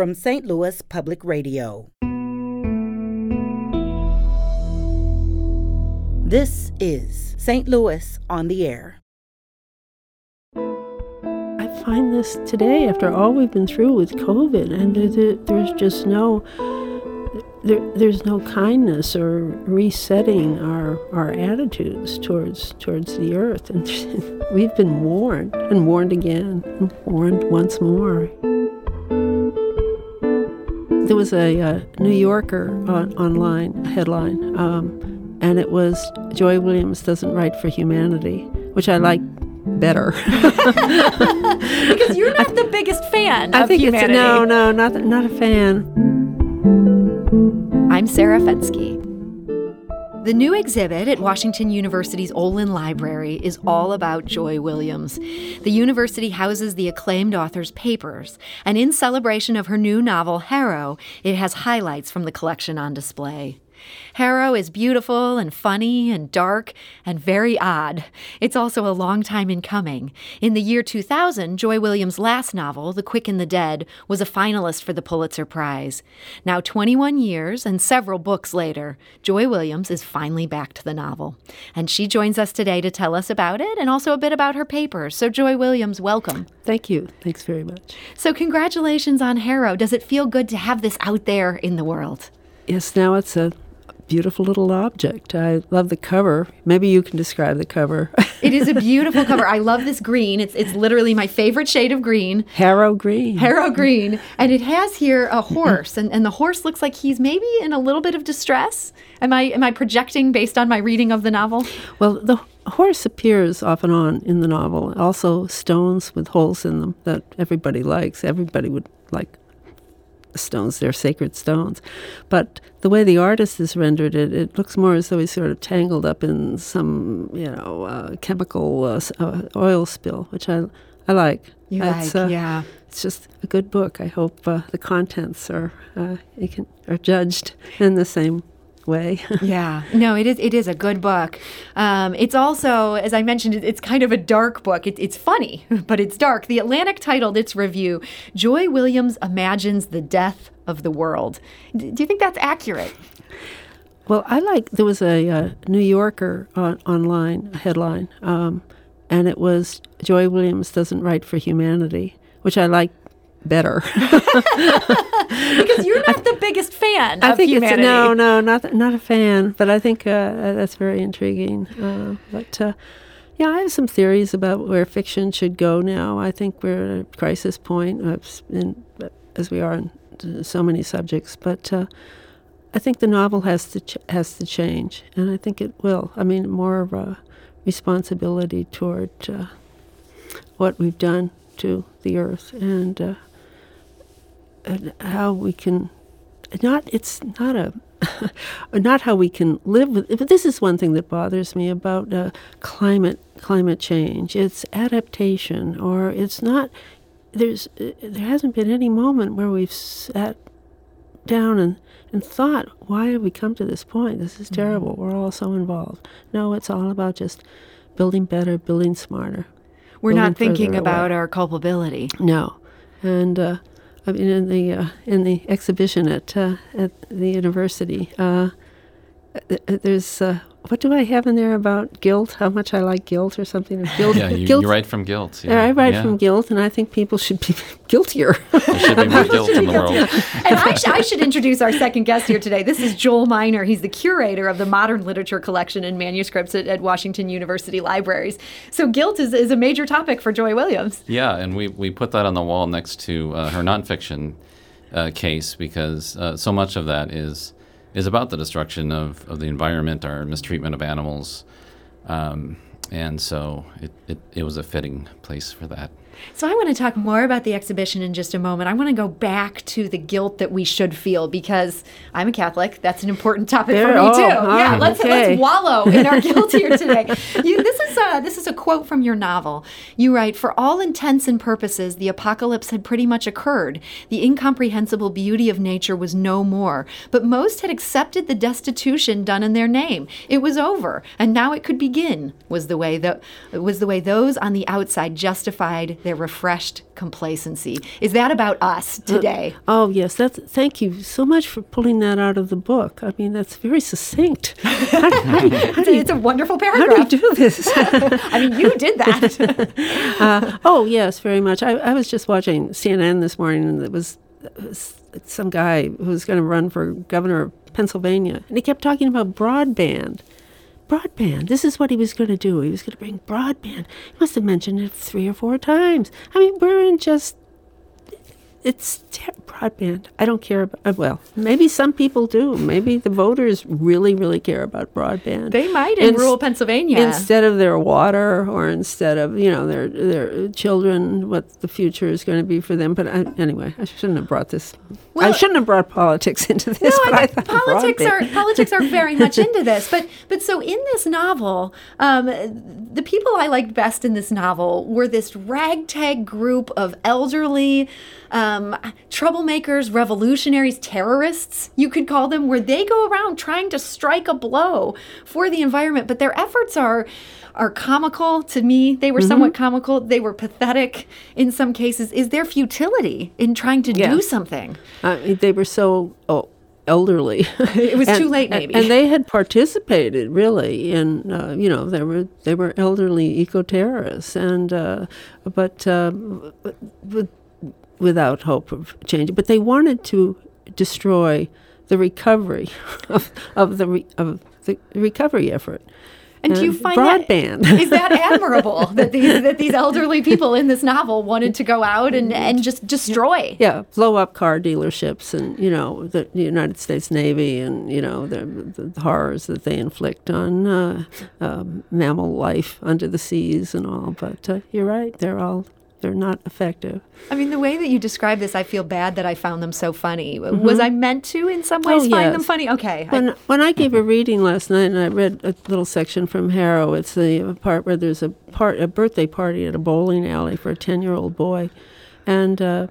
from St. Louis Public Radio. This is St. Louis on the Air. I find this today after all we've been through with COVID, and there's just no. There, there's no kindness or resetting our, our attitudes towards towards the earth, and we've been warned and warned again, and warned once more. There was a, uh, New Yorker on, online headline, um, and it was Joy Williams doesn't write for humanity, which I like better. because you're not the biggest fan I of think humanity. It's, no, no, not not a fan. I'm Sarah Fenske. The new exhibit at Washington University's Olin Library is all about Joy Williams. The university houses the acclaimed author's papers, and in celebration of her new novel, Harrow, it has highlights from the collection on display. Harrow is beautiful and funny and dark and very odd. It's also a long time in coming. In the year 2000, Joy Williams' last novel, The Quick and the Dead, was a finalist for the Pulitzer Prize. Now, 21 years and several books later, Joy Williams is finally back to the novel. And she joins us today to tell us about it and also a bit about her papers. So, Joy Williams, welcome. Thank you. Thanks very much. So, congratulations on Harrow. Does it feel good to have this out there in the world? Yes, now it's a beautiful little object. I love the cover. Maybe you can describe the cover. it is a beautiful cover. I love this green. It's it's literally my favorite shade of green. Harrow green. Harrow green. And it has here a horse and, and the horse looks like he's maybe in a little bit of distress. Am I am I projecting based on my reading of the novel? Well, the horse appears off and on in the novel. Also stones with holes in them that everybody likes. Everybody would like stones, they're sacred stones. But the way the artist has rendered it, it looks more as though he's sort of tangled up in some, you know, uh, chemical uh, uh, oil spill, which I, I like. You it's, like, yeah. It's just a good book. I hope uh, the contents are uh, can, are judged in the same way. yeah, no, it is. It is a good book. Um, it's also, as I mentioned, it's kind of a dark book. It, it's funny, but it's dark. The Atlantic titled its review, "Joy Williams imagines the death of the world." D- do you think that's accurate? Well, I like. There was a uh, New Yorker on, online headline, um, and it was Joy Williams doesn't write for humanity, which I like better. because you're not the biggest fan I think humanity. it's no, no, not not a fan, but I think uh, that's very intriguing. Uh, but uh, yeah, I have some theories about where fiction should go now. I think we're at a crisis point, in, as we are in so many subjects. But uh, I think the novel has to ch- has to change, and I think it will. I mean, more of a responsibility toward uh, what we've done to the earth and. And how we can not it's not a not how we can live with but this is one thing that bothers me about uh, climate climate change. It's adaptation or it's not there's there hasn't been any moment where we've sat down and and thought why have we come to this point? This is terrible. Mm-hmm. we're all so involved. No it's all about just building better building smarter we're not thinking about our culpability. No. And uh, I mean, in the uh, in the exhibition at uh, at the university, uh, there's uh, what do I have in there about guilt? How much I like guilt or something? Guilt. yeah, you, guilt. you write from guilt. Yeah, I write yeah. from guilt, and I think people should be guiltier. There should be more guilt in the world. and I, sh- I, should introduce our second guest here today. This is Joel Minor. He's the curator of the Modern Literature Collection and Manuscripts at, at Washington University Libraries. So guilt is, is a major topic for Joy Williams. Yeah, and we, we put that on the wall next to uh, her nonfiction uh, case because uh, so much of that is is about the destruction of, of the environment, our mistreatment of animals. Um, and so it, it, it was a fitting place for that. So I want to talk more about the exhibition in just a moment. I want to go back to the guilt that we should feel because I'm a Catholic. That's an important topic there, for me oh, too. Yeah, let's okay. let's wallow in our guilt here today. You, this is a, this is a quote from your novel. You write, "For all intents and purposes, the apocalypse had pretty much occurred. The incomprehensible beauty of nature was no more, but most had accepted the destitution done in their name. It was over, and now it could begin." Was the way that was the way those on the outside justified their refreshed complacency. Is that about us today? Uh, oh yes, that's. Thank you so much for pulling that out of the book. I mean, that's very succinct. how, how, how you, it's a wonderful paragraph. How do you do this? I mean, you did that. uh, oh yes, very much. I, I was just watching CNN this morning, and it was, it was some guy who was going to run for governor of Pennsylvania, and he kept talking about broadband broadband. This is what he was going to do. He was going to bring broadband. He must have mentioned it three or four times. I mean, we're in just it's broadband. I don't care about. Uh, well, maybe some people do. Maybe the voters really, really care about broadband. They might in, in rural Pennsylvania instead of their water or instead of you know their their children, what the future is going to be for them. But I, anyway, I shouldn't have brought this. Well, I shouldn't have brought politics into this. No, I, politics are politics are very much into this. But but so in this novel, um, the people I liked best in this novel were this ragtag group of elderly um, troublemakers, revolutionaries, terrorists, you could call them, where they go around trying to strike a blow for the environment, but their efforts are are comical to me. They were mm-hmm. somewhat comical. They were pathetic in some cases. Is there futility in trying to yeah. do something? Uh, they were so oh, elderly. it was and, too late, maybe. And, and, they had participated really in, uh, you know, they were they were elderly eco terrorists, and uh, but, uh, but without hope of changing. But they wanted to destroy the recovery of, of the re, of the recovery effort. And, do you find broadband that, is that admirable that these that these elderly people in this novel wanted to go out and, and just destroy? Yeah, blow up car dealerships and you know the, United States Navy and you know the, the horrors that they inflict on uh, uh, mammal life under the seas and all. But uh, you're right; they're all they're not effective. I mean, the way that you describe this, I feel bad that I found them so funny. Mm-hmm. Was I meant to, in some ways, oh, find yes. them funny? Okay. When I, when I gave a reading last night, and I read a little section from Harrow, it's the part where there's a part a birthday party at a bowling alley for a ten year old boy, and uh,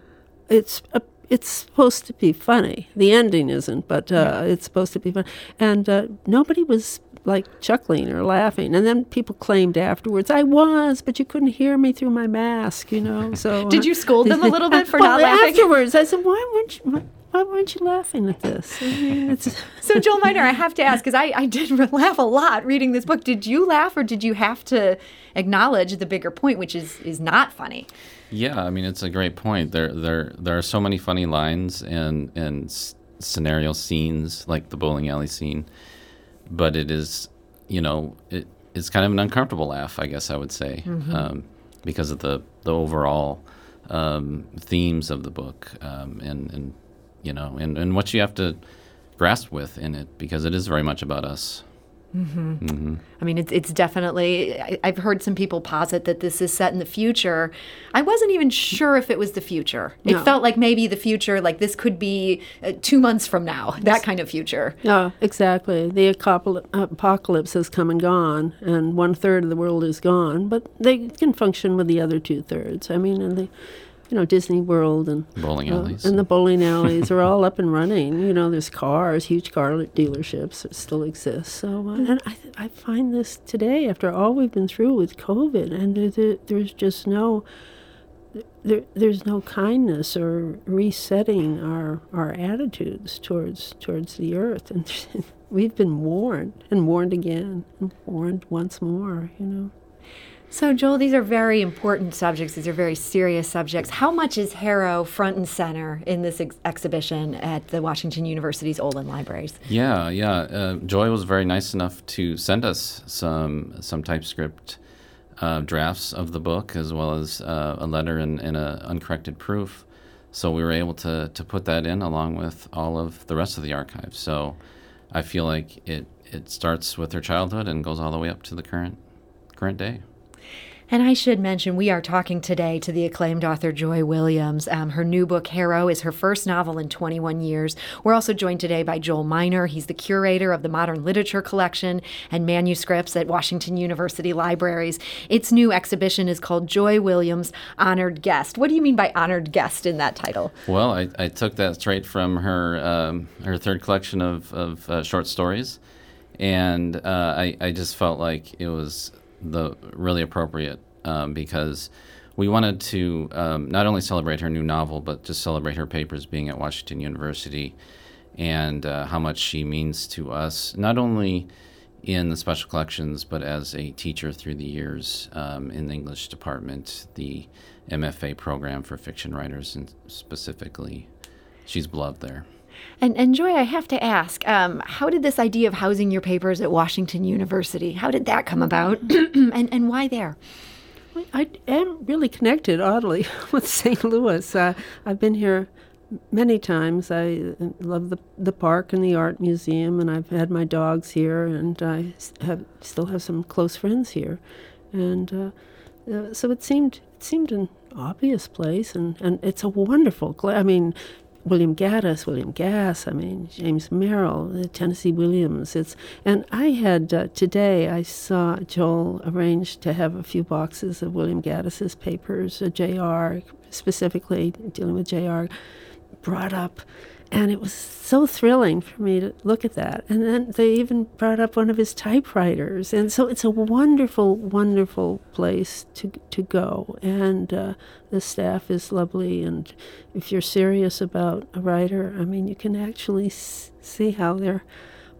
it's a it's supposed to be funny. The ending isn't, but uh, yeah. it's supposed to be fun. And uh, nobody was like chuckling or laughing. And then people claimed afterwards, I was, but you couldn't hear me through my mask, you know. So did you scold them a little bit for well, not laughing? Afterwards, I said, why weren't you? Why weren't you laughing at this? I mean, so, Joel Minor, I have to ask because I, I did laugh a lot reading this book. Did you laugh, or did you have to acknowledge the bigger point, which is is not funny? Yeah, I mean, it's a great point. There there there are so many funny lines and and s- scenario scenes like the bowling alley scene but it is, you know, it, it's kind of an uncomfortable laugh, I guess I would say, mm-hmm. um, because of the the overall um, themes of the book um, and and you know and, and what you have to grasp with in it because it is very much about us. Mm-hmm. Mm-hmm. I mean, it's, it's definitely, I, have heard some people posit that this is set in the future. I wasn't even sure if it was the future. It felt like maybe the future, like this could be uh, two months from now, that kind of future. Yeah, exactly. The apocalypse has come and gone, and one third of the world is gone, but they can function with the other two thirds. I mean, and they you know Disney World and bowling alleys uh, and the bowling alleys are all up and running. You know, there's cars, huge car dealerships that still exist. So uh, and I, I find this today after all we've been through with COVID, and there, there, there's just no. There, there's no kindness or resetting our, our attitudes towards towards the earth, and we've been warned and warned again and warned once more. You know. So, Joel, these are very important subjects. These are very serious subjects. How much is Harrow front and center in this ex- exhibition at the Washington University's Olin Libraries? Yeah, yeah. Uh, Joy was very nice enough to send us some some typescript uh, drafts of the book, as well as uh, a letter and, and an uncorrected proof. So we were able to to put that in along with all of the rest of the archive. So I feel like it it starts with her childhood and goes all the way up to the current current day. And I should mention, we are talking today to the acclaimed author Joy Williams. Um, her new book, Harrow, is her first novel in 21 years. We're also joined today by Joel Minor. He's the curator of the Modern Literature Collection and manuscripts at Washington University Libraries. Its new exhibition is called Joy Williams Honored Guest. What do you mean by honored guest in that title? Well, I, I took that straight from her, um, her third collection of, of uh, short stories. And uh, I, I just felt like it was the really appropriate um, because we wanted to um, not only celebrate her new novel, but just celebrate her papers being at Washington University and uh, how much she means to us, not only in the special collections, but as a teacher through the years um, in the English department, the MFA program for fiction writers, and specifically, she's beloved there. And, and Joy, I have to ask, um, how did this idea of housing your papers at Washington University, how did that come about, and, and why there? I am really connected, oddly, with St. Louis. Uh, I've been here many times. I love the the park and the art museum, and I've had my dogs here, and I have still have some close friends here, and uh, uh, so it seemed it seemed an obvious place, and, and it's a wonderful. I mean, William Gaddis, William Gass, I mean James Merrill, Tennessee Williams. It's and I had uh, today I saw Joel arranged to have a few boxes of William Gaddis's papers, uh, J.R. specifically dealing with J.R. brought up and it was so thrilling for me to look at that. And then they even brought up one of his typewriters, and so it's a wonderful, wonderful place to to go. And uh, the staff is lovely, and if you're serious about a writer, I mean, you can actually s- see how their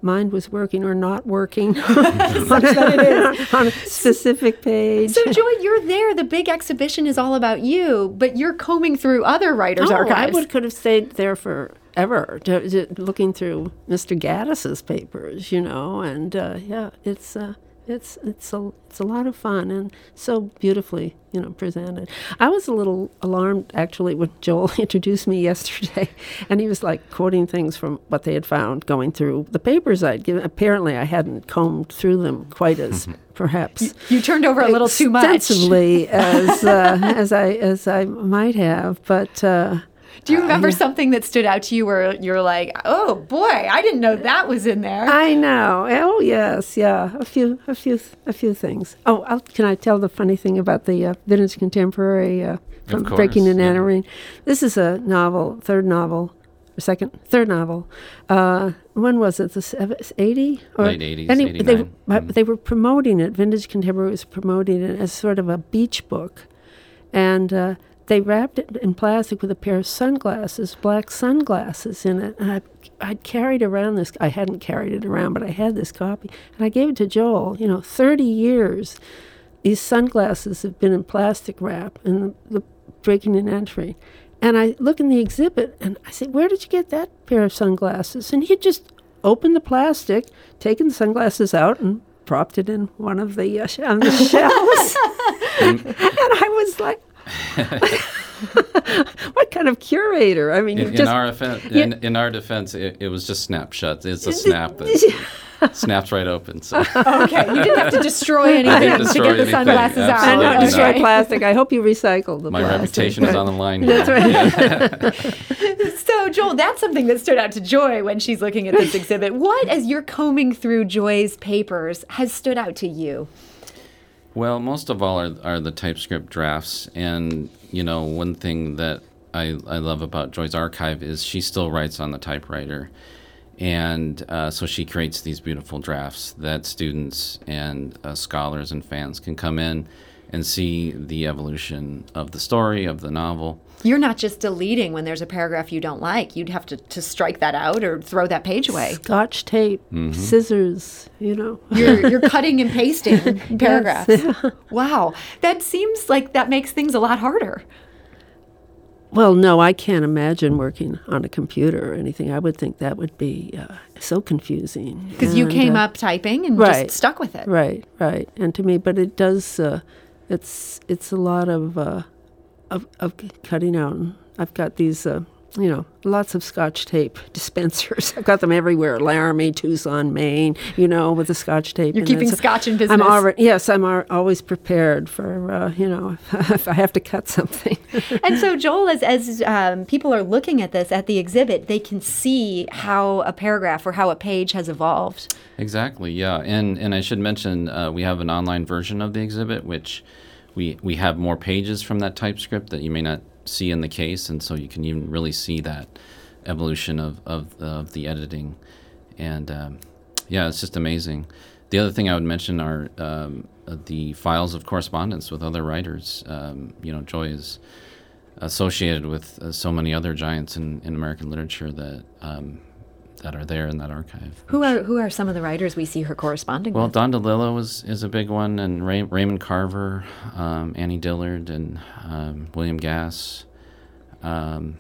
mind was working or not working on, a, on, a, specific page. So, Joy, you're there. The big exhibition is all about you, but you're combing through other writers' oh, archives. I would could have stayed there for ever to, to, looking through Mr. Gaddis's papers, you know, and uh, yeah, it's uh, it's it's a it's a lot of fun and so beautifully you know presented. I was a little alarmed actually when Joel introduced me yesterday, and he was like quoting things from what they had found going through the papers I'd given. Apparently, I hadn't combed through them quite as perhaps you, you, turned over a little too much extensively as uh, as I as I might have, but. Uh, do you remember uh, something that stood out to you where you're like, "Oh boy, I didn't know that was in there"? I know. Oh yes, yeah. A few, a few, a few things. Oh, I'll, can I tell the funny thing about the uh, vintage contemporary uh, from Breaking and Entering? This is a novel, third novel, second, third novel. Uh, when was it? The eighty or late eighties? Any, they, mm. they were promoting it. Vintage Contemporary was promoting it as sort of a beach book, and uh, they wrapped it in plastic with a pair of sunglasses, black sunglasses in it. And I, I'd carried around this, I hadn't carried it around, but I had this copy. And I gave it to Joel. You know, 30 years, these sunglasses have been in plastic wrap and the, the breaking and entering. And I look in the exhibit and I said, Where did you get that pair of sunglasses? And he just opened the plastic, taken the sunglasses out, and propped it in one of the, uh, on the shelves. and I was like, what kind of curator? I mean, in, just, in our offense, in, in, our defense, it, it, was just snapshots. It's a snap that snaps right open. So. okay, you didn't have to destroy anything destroy to get the sunglasses out. I know, destroy plastic. I hope you recycled the My plastic. reputation is on the line. That's right. so, Joel, that's something that stood out to Joy when she's looking at this exhibit. What, as you're combing through Joy's papers, has stood out to you? Well, most of all are, are the typescript drafts. And, you know, one thing that I, I love about Joy's archive is she still writes on the typewriter. And uh, so she creates these beautiful drafts that students and uh, scholars and fans can come in and see the evolution of the story, of the novel. You're not just deleting when there's a paragraph you don't like. You'd have to, to strike that out or throw that page away. Scotch tape, mm-hmm. scissors, you know. You're, you're cutting and pasting paragraphs. Yes, yeah. Wow. That seems like that makes things a lot harder. Well, no, I can't imagine working on a computer or anything. I would think that would be uh, so confusing. Because you came uh, up typing and right, just stuck with it. Right, right. And to me, but it does, uh, it's, it's a lot of uh, of, of cutting out. I've got these, uh, you know, lots of Scotch tape dispensers. I've got them everywhere. Laramie, Tucson, Maine. You know, with the Scotch tape. You're keeping Scotch in business. I'm already yes. I'm always prepared for uh, you know if I have to cut something. and so Joel, as as um, people are looking at this at the exhibit, they can see how a paragraph or how a page has evolved. Exactly. Yeah. And and I should mention uh, we have an online version of the exhibit which we we have more pages from that typescript that you may not see in the case, and so you can even really see that evolution of of, of the editing, and um, yeah, it's just amazing. the other thing I would mention are um, the files of correspondence with other writers. Um, you know, Joy is associated with uh, so many other giants in, in American literature that um, that are there in that archive. Who are who are some of the writers we see her corresponding with? Well, with? Don DeLillo is, is a big one, and Ray, Raymond Carver, um, Annie Dillard, and um, William Gass. Um,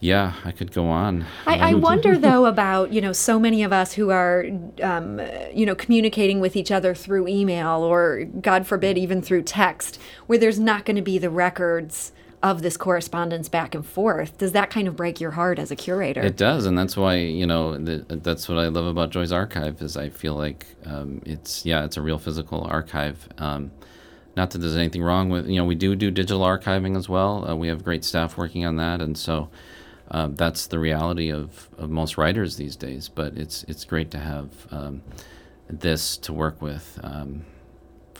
yeah, I could go on. I, I wonder though about you know so many of us who are um, you know communicating with each other through email or God forbid even through text, where there's not going to be the records of this correspondence back and forth. Does that kind of break your heart as a curator? It does, and that's why you know that's what I love about Joy's archive is I feel like um, it's yeah it's a real physical archive. Um, not that there's anything wrong with you know we do do digital archiving as well. Uh, we have great staff working on that, and so um, that's the reality of, of most writers these days. But it's it's great to have um, this to work with um,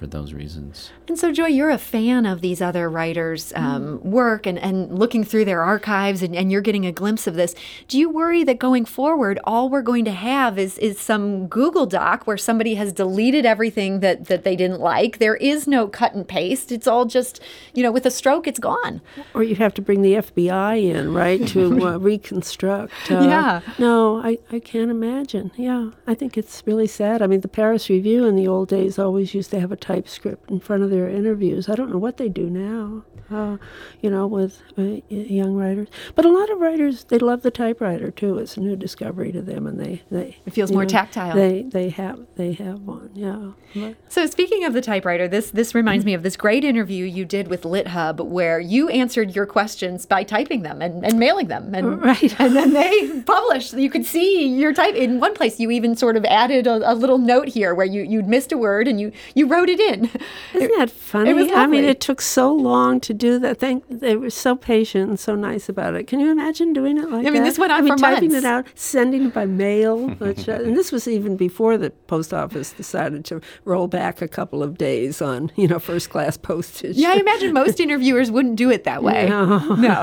for those reasons. And so, Joy, you're a fan of these other writers' um, work and, and looking through their archives, and, and you're getting a glimpse of this. Do you worry that going forward, all we're going to have is, is some Google Doc where somebody has deleted everything that, that they didn't like? There is no cut and paste. It's all just, you know, with a stroke, it's gone. Or you'd have to bring the FBI in, right, to uh, reconstruct. Uh, Yeah. No, I, I can't imagine. Yeah, I think it's really sad. I mean, the Paris Review in the old days always used to have a typescript in front of their interviews. I don't know what they do now, uh, you know, with uh, young writers. But a lot of writers, they love the typewriter too. It's a new discovery to them, and they, they It feels more know, tactile. They they have they have one. Yeah. But- So speaking of the typewriter, this this reminds me of this great interview you did with LitHub where you answered your questions by typing them and, and mailing them. And, Right. And then they published. You could see your type in one place you even sort of added a, a little note here where you, you'd missed a word and you, you wrote it in. Isn't that funny? was I mean, it took so long to do that. Thank they were so patient and so nice about it. Can you imagine doing it like that? I mean, this went on I mean, for typing months. it out, sending it by mail, which, uh, and this was even before the post office decided to roll back a couple of days on you know first class postage. Yeah, I imagine most interviewers wouldn't do it that way. No. No.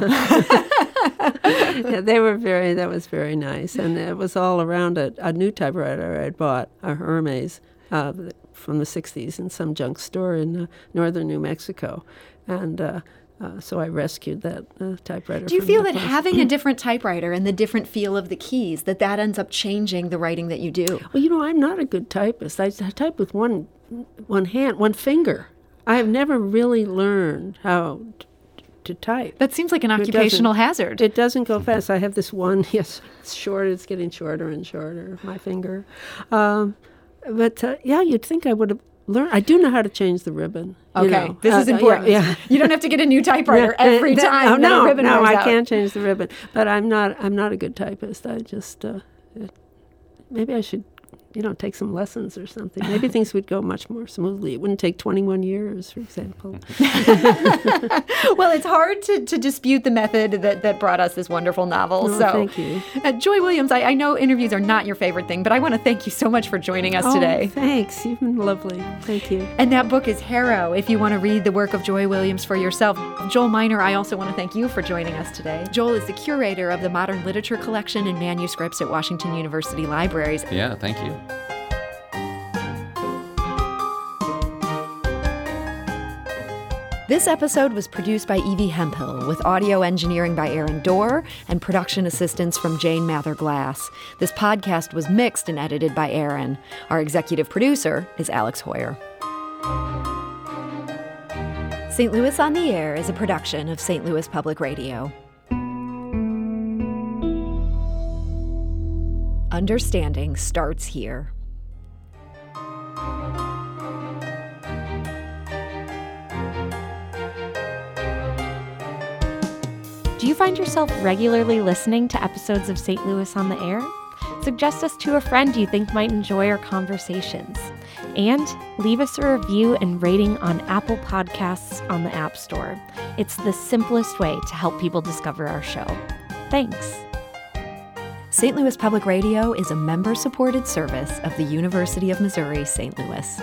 yeah, they were very. That was very nice, and it was all around a, a new typewriter I'd bought, a Hermes, uh, from the '60s in some junk store in uh, northern New Mexico, and. Uh, uh, so I rescued that uh, typewriter. Do you feel that having a different typewriter and the different feel of the keys, that that ends up changing the writing that you do? Well, you know, I'm not a good typist. I, I type with one, one hand, one finger. I have never really learned how t- to type. That seems like an doesn't- occupational hazard. It doesn't go fast. I have this one. Yes, it's short. It's getting shorter and shorter. My finger, um, but uh, yeah, you'd think I would have learned. I do know how to change the ribbon. Okay, know. this Uh, is yeah, important. Yeah. You don't have to get a new typewriter Yeah, every that- time oh, no, no, I out. can't change the ribbon. But I'm not. I'm not a good typist. I just uh, it, maybe I should, you know, take some lessons or something. Maybe things would go much more smoothly. It wouldn't take 21 years, for example. well, it's hard to, to dispute the method that, that brought us this wonderful novel. Oh, so, thank you. Uh, Joy Williams, I, I know interviews are not your favorite thing, but I want to thank you so much for joining us Oh, today. thanks. You've been lovely. Thank you. And that book is Harrow. If you want to read the work of Joy Williams for yourself, Joel Minor, I also want to thank you for joining us today. Joel is the curator of the Modern Literature Collection and Manuscripts at Washington University Libraries. Yeah, thank you. This episode was produced by Evie Hemphill, with audio engineering by Aaron Doerr and production assistance from Jane Mather Glass. This podcast was mixed and edited by Aaron. Our executive producer is Alex Heuer. St. Louis on the Air is a production of St. Louis Public Radio. Understanding starts here. Do you find yourself regularly listening to episodes of St. Louis on the Air? Suggest us to a friend you think might enjoy our conversations. And leave us a review and rating on Apple Podcasts on the App Store. It's the simplest way to help people discover our show. Thanks. St. Louis Public Radio is a member supported service of the University of Missouri St. Louis.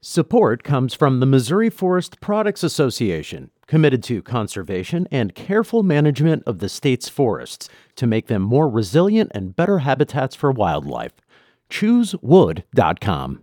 Support comes from the Missouri Forest Products Association, committed to conservation and careful management of the state's forests to make them more resilient and better habitats for wildlife. ChooseWood.com.